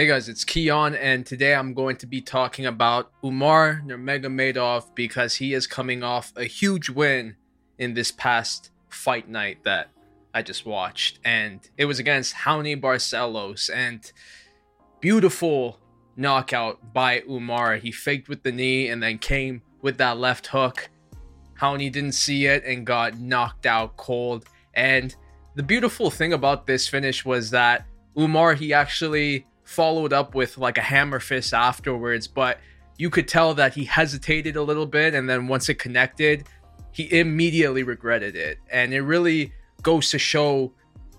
Hey guys, it's Keon, and today I'm going to be talking about Umar Nurmagomedov because he is coming off a huge win in this past fight night that I just watched, and it was against Raoni Barcelos, and beautiful knockout by Umar. He faked with the knee and then came with that left hook. Raoni didn't see it and got knocked out cold. And the beautiful thing about this finish was that Umar he actually followed up with like a hammer fist afterwards, but you could tell that he hesitated a little bit and then once it connected, he immediately regretted it. And it really goes to show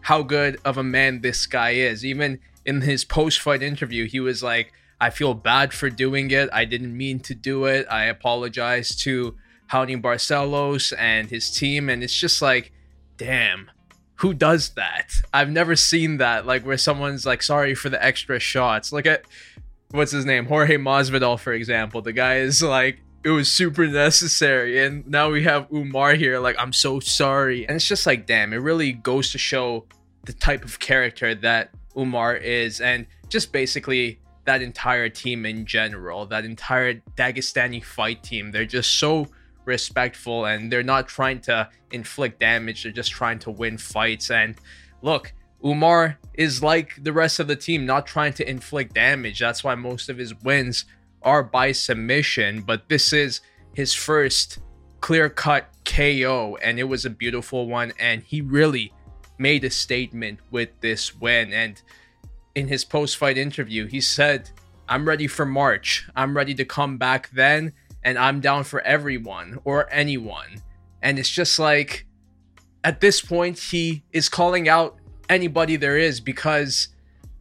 how good of a man this guy is. Even in his post fight interview, he was like, I feel bad for doing it. I didn't mean to do it. I apologize to Raoni Barcelos and his team. And it's just like, damn, who does that? I've never seen that, like where someone's like, sorry for the extra shots. Look at what's his name, Jorge Masvidal, for example. The guy is like, it was super necessary, and now we have Umar here. Like, I'm so sorry, and it's just like, damn, it really goes to show the type of character that Umar is, and just basically that entire team in general, that entire Dagestani fight team. They're just so respectful and they're not trying to inflict damage. They're just trying to win fights. And look, Umar is like the rest of the team, not trying to inflict damage. That's why most of his wins are by submission. But this is his first clear cut KO, and it was a beautiful one. And he really made a statement with this win. And in his post fight interview, he said, I'm ready for March. I'm ready to come back then and I'm down for everyone or anyone. And it's just like at this point, he is calling out anybody there is because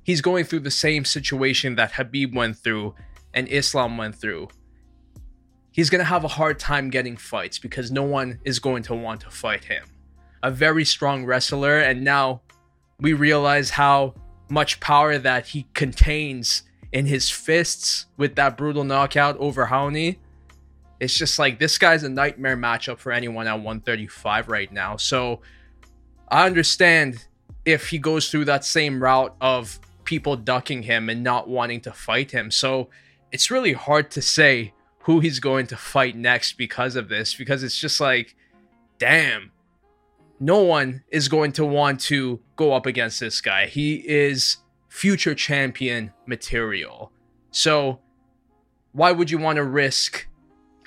he's going through the same situation that Khabib went through and Islam went through. He's going to have a hard time getting fights because no one is going to want to fight him. A very strong wrestler, and now we realize how much power that he contains in his fists with that brutal knockout over Raoni it's just like this guy's a nightmare matchup for anyone at 135 right now. So I understand if he goes through that same route of people ducking him and not wanting to fight him. So it's really hard to say who he's going to fight next because of this, because it's just like, damn, no one is going to want to go up against this guy. He is future champion material. So why would you want to risk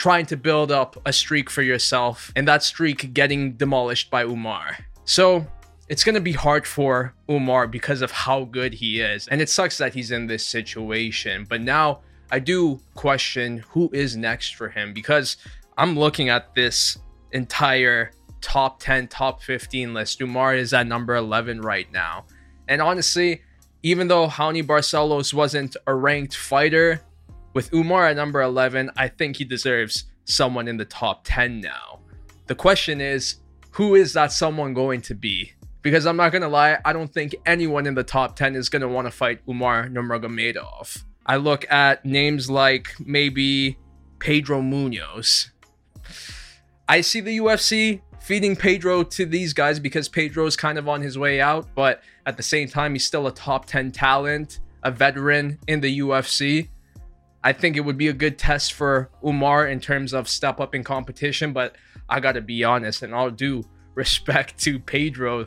trying to build up a streak for yourself, and that streak getting demolished by Umar. So it's going to be hard for Umar because of how good he is. And it sucks that he's in this situation. But now I do question who is next for him because I'm looking at this entire top 10, top 15 list. Umar is at number 11 right now. And honestly, even though Raoni Barcelos wasn't a ranked fighter, with Umar at number 11, I think he deserves someone in the top 10 now. The question is, who is that someone going to be? Because I'm not going to lie, I don't think anyone in the top 10 is going to want to fight Umar Nurmagomedov. I look at names like maybe Pedro Munhoz. I see the UFC feeding Pedro to these guys because Pedro's kind of on his way out, but at the same time, he's still a top 10 talent, a veteran in the UFC. I think it would be a good test for Umar in terms of step up in competition, but I got to be honest, and all due respect to Pedro,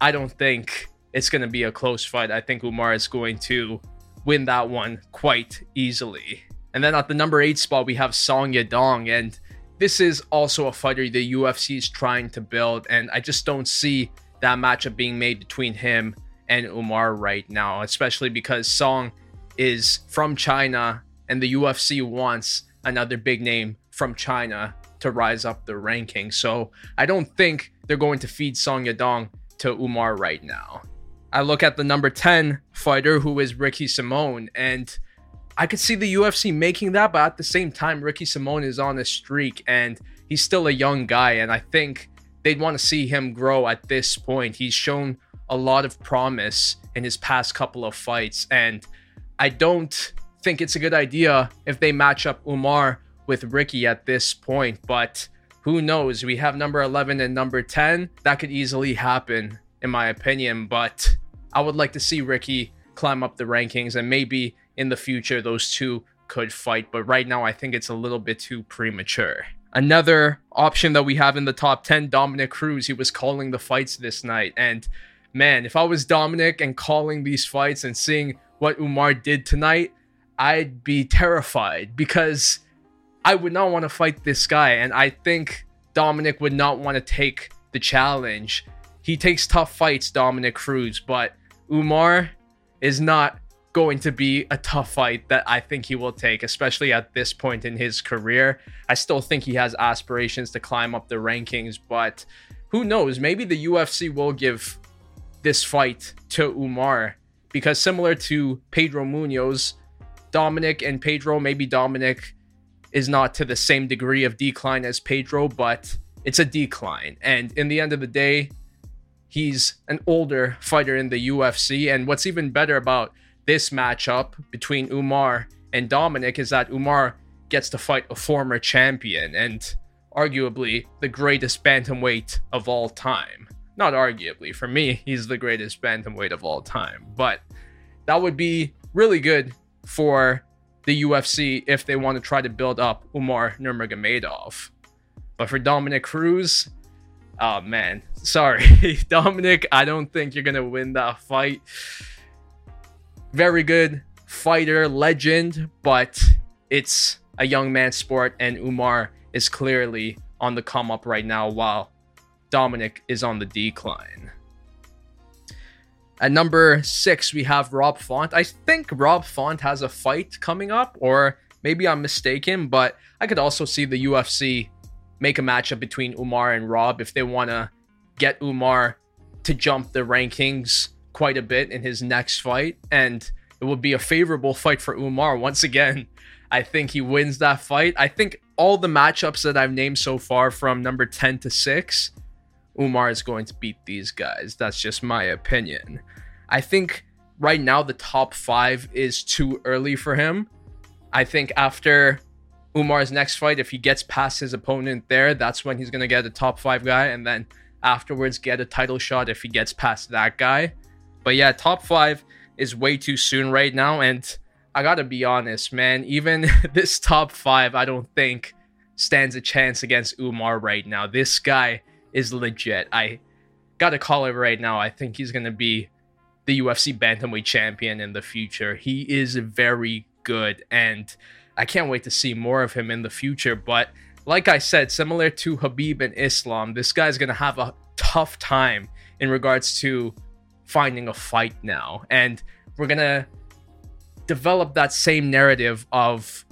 I don't think it's going to be a close fight. I think Umar is going to win that one quite easily. And then at the number eight spot, we have Song Yadong, and this is also a fighter the UFC is trying to build, and I just don't see that matchup being made between him and Umar right now, especially because Song is from China and the UFC wants another big name from China to rise up the ranking. So I don't think they're going to feed Song Yadong to Umar right now. I look at the number 10 fighter who is Ricky Simón, and I could see the UFC making that, but at the same time, Ricky Simón is on a streak and he's still a young guy, and I think they'd want to see him grow at this point. He's shown a lot of promise in his past couple of fights, and I don't think it's a good idea if they match up Umar with Ricky at this point, but who knows? We have number 11 and number 10. That could easily happen, in my opinion, but I would like to see Ricky climb up the rankings, and maybe in the future those two could fight. But right now, I think it's a little bit too premature. Another option that we have in the top 10, Dominick Cruz. He was calling the fights this night. And man, if I was Dominick and calling these fights and seeing what Umar did tonight, I'd be terrified because I would not want to fight this guy. And I think Dominick would not want to take the challenge. He takes tough fights, Dominick Cruz, but Umar is not going to be a tough fight that I think he will take, especially at this point in his career. I still think he has aspirations to climb up the rankings, but who knows? Maybe the UFC will give this fight to Umar because similar to Pedro Munhoz, Dominick and Pedro, maybe Dominick is not to the same degree of decline as Pedro, but it's a decline. And in the end of the day, he's an older fighter in the UFC. And what's even better about this matchup between Umar and Dominick is that Umar gets to fight a former champion and arguably the greatest bantamweight of all time. Not arguably, for me, he's the greatest bantamweight of all time. But that would be really good for the UFC if they want to try to build up Umar Nurmagomedov. But for Dominick Cruz, oh man, sorry, Dominick, I don't think you're gonna win that fight. Very good fighter, legend, but it's a young man sport, and Umar is clearly on the come up right now, while Dominick is on the decline. At number six, we have Rob Font. I think Rob Font has a fight coming up, or maybe I'm mistaken, but I could also see the UFC make a matchup between Umar and Rob if they want to get Umar to jump the rankings quite a bit in his next fight. And it would be a favorable fight for Umar. Once again, I think he wins that fight. I think all the matchups that I've named so far from number 10 to 6 Umar is going to beat these guys. That's just my opinion. I think right now the top five is too early for him. I think after Umar's next fight, if he gets past his opponent there, that's when he's going to get a top five guy. And then afterwards, get a title shot if he gets past that guy. But yeah, top five is way too soon right now. And I got to be honest, man, even this top five, I don't think stands a chance against Umar right now. This guy is legit. I got to call it right now. I think he's going to be the UFC bantamweight champion in the future. He is very good and I can't wait to see more of him in the future, but like I said, similar to Khabib and Islam, this guy's going to have a tough time in regards to finding a fight now. And we're going to develop that same narrative of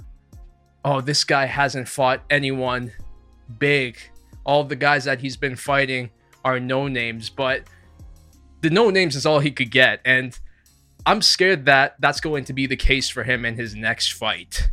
oh, this guy hasn't fought anyone big all the guys that he's been fighting are no names, but the no names is all he could get. And I'm scared that that's going to be the case for him in his next fight.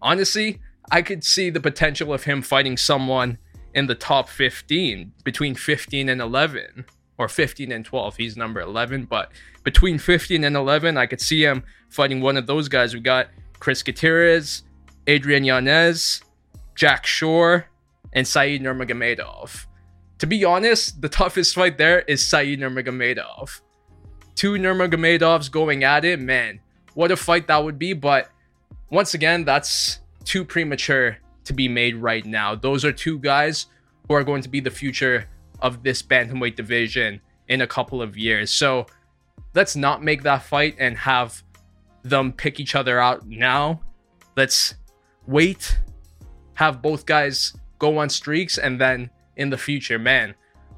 Honestly, I could see the potential of him fighting someone in the top 15, between 15 and 11, or 15 and 12. He's number 11, but between 15 and 11, I could see him fighting one of those guys. We got Chris Gutierrez, Adrian Yanez, Jack Shore, and Said Nurmagomedov. To be honest, the toughest fight there is Said Nurmagomedov. Two Nurmagomedovs going at it, man, what a fight that would be. But once again, that's too premature to be made right now. Those are two guys who are going to be the future of this bantamweight division in a couple of years. So let's not make that fight and have them pick each other out now. Let's wait, have both guys go on streaks, and then in the future, man,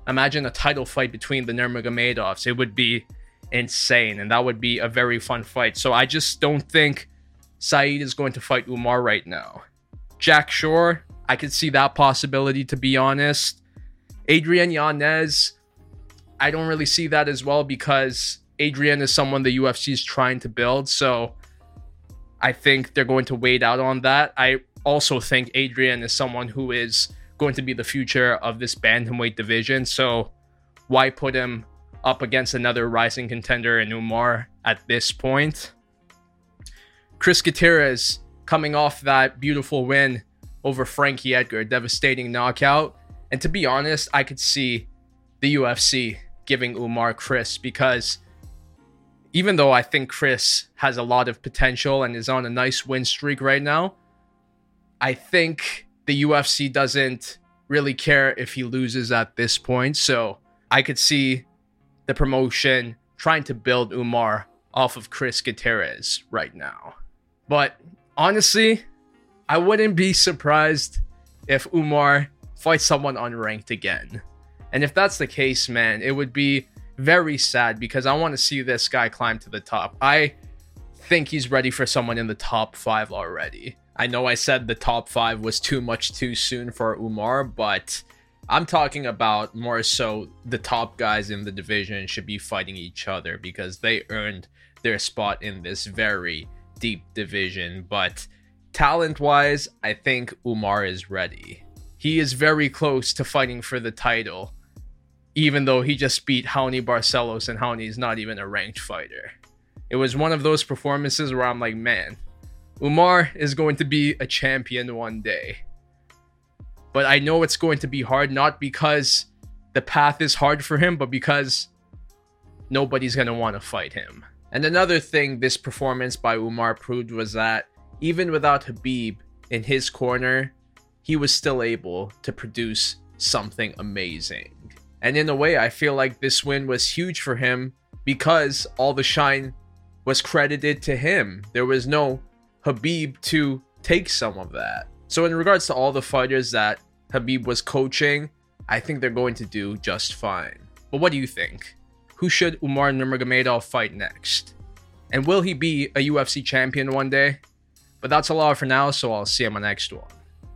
imagine a title fight between the Nurmagomedovs. It would be insane, and that would be a very fun fight. So I just don't think Said is going to fight Umar right now. Jack Shore, I could see that possibility to be honest. Adrian Yanez, I don't really see that as well because Adrian is someone the UFC is trying to build. So I think they're going to wait out on that. I also think Adrian is someone who is going to be the future of this bantamweight division. So why put him up against another rising contender in Umar at this point? Chris Gutierrez coming off that beautiful win over Frankie Edgar, devastating knockout. And to be honest, I could see the UFC giving Umar Chris because even though I think Chris has a lot of potential and is on a nice win streak right now, I think the UFC doesn't really care if he loses at this point. So I could see the promotion trying to build Umar off of Chris Gutierrez right now. But honestly, I wouldn't be surprised if Umar fights someone unranked again. And if that's the case, man, it would be very sad because I want to see this guy climb to the top. I think he's ready for someone in the top five already. I know I said the top five was too much too soon for Umar, but I'm talking about more so the top guys in the division should be fighting each other because they earned their spot in this very deep division. But talent wise, I think Umar is ready. He is very close to fighting for the title even though he just beat Raoni Barcelos and Raoni is not even a ranked fighter. It was one of those performances where I'm like, man, Umar is going to be a champion one day. But I know it's going to be hard, not because the path is hard for him, but because nobody's going to want to fight him. And another thing this performance by Umar proved was that even without Khabib in his corner, he was still able to produce something amazing. And in a way, I feel like this win was huge for him because all the shine was credited to him. There was no Khabib to take some of that. So, in regards to all the fighters that Khabib was coaching, I think they're going to do just fine. But what do you think? Who should Umar Nurmagomedov fight next? And will he be a UFC champion one day? But that's a lot for now, so I'll see you on my next one.